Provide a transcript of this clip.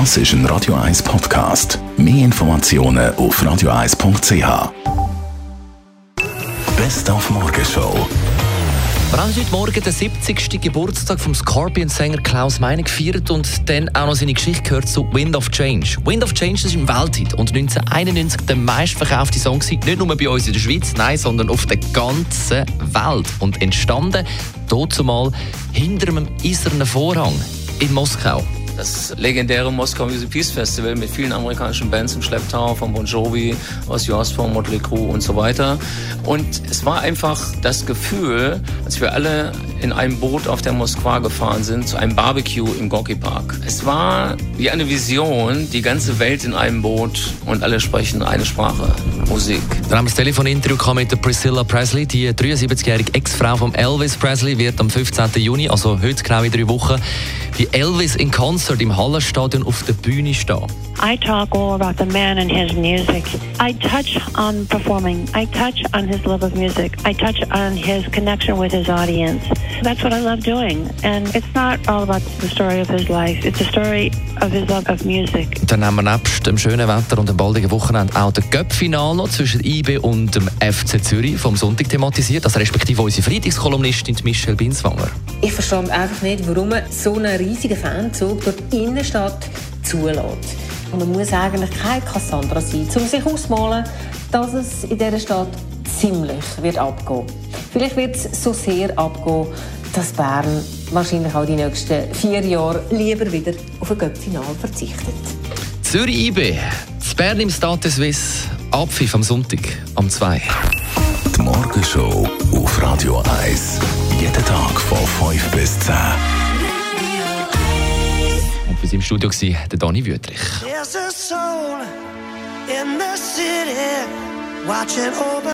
Das ist ein Radio 1 Podcast. Mehr Informationen auf radio1.ch. Best auf Morgenshow. Wir haben heute Morgen den 70. Geburtstag vom Scorpion-Sänger Klaus Meine gefeiert und dann auch noch seine Geschichte gehört zu Wind of Change. Wind of Change ist ein Welthit und 1991 der meistverkaufte Song nicht nur bei uns in der Schweiz, nein, sondern auf der ganzen Welt. Und entstanden dort zumal hinter einem eisernen Vorhang in Moskau. Das legendäre Moskau Music Peace Festival mit vielen amerikanischen Bands im Schlepptau, von Bon Jovi, Ozzy Osbourne, Motley Crue und so weiter. Und es war einfach das Gefühl, als wir alle in einem Boot auf der Moskwa gefahren sind, zu einem Barbecue im Gorky Park. Es war wie eine Vision, die ganze Welt in einem Boot und alle sprechen eine Sprache, Musik. Dann haben wir das Telefoninterview mit der Priscilla Presley. Die 73-jährige Ex-Frau von Elvis Presley wird am 15. Juni, also heute genau in drei Wochen, wie Elvis in Konzert im Hallenstadion auf der Bühne stehen. I talk all about the man and his music. I touch on performing. I touch on his love of music. I touch on his connection with his audience. That's what I love doing. And it's not all about the story of his life. It's the story of his love of music. Dann haben wir nebst dem schönen Wetter und dem baldigen Wochenende auch das Göpp-Final zwischen IB und dem FC Zürich vom Sonntag thematisiert, also respektive unsere Freitagskolumnistin Michelle Binswanger. Ich verstehe einfach nicht, warum man so einen riesigen Fanzug durch die Innenstadt zulässt. Und man muss eigentlich kein Cassandra sein, um sich auszumalen, dass es in dieser Stadt ziemlich wird abgehen. Vielleicht wird es so sehr abgehen, dass Bern wahrscheinlich auch die nächsten vier Jahre lieber wieder auf ein Göppfinal verzichtet. Zürich IB, das Bern im Stade Suisse, Abpfiff am Sonntag am 2. Die Morgenshow auf Radio 1. Jeden Tag von 5 bis 10. Und für im Studio war der Dani Wüthrich. There's a soul in the city watching over.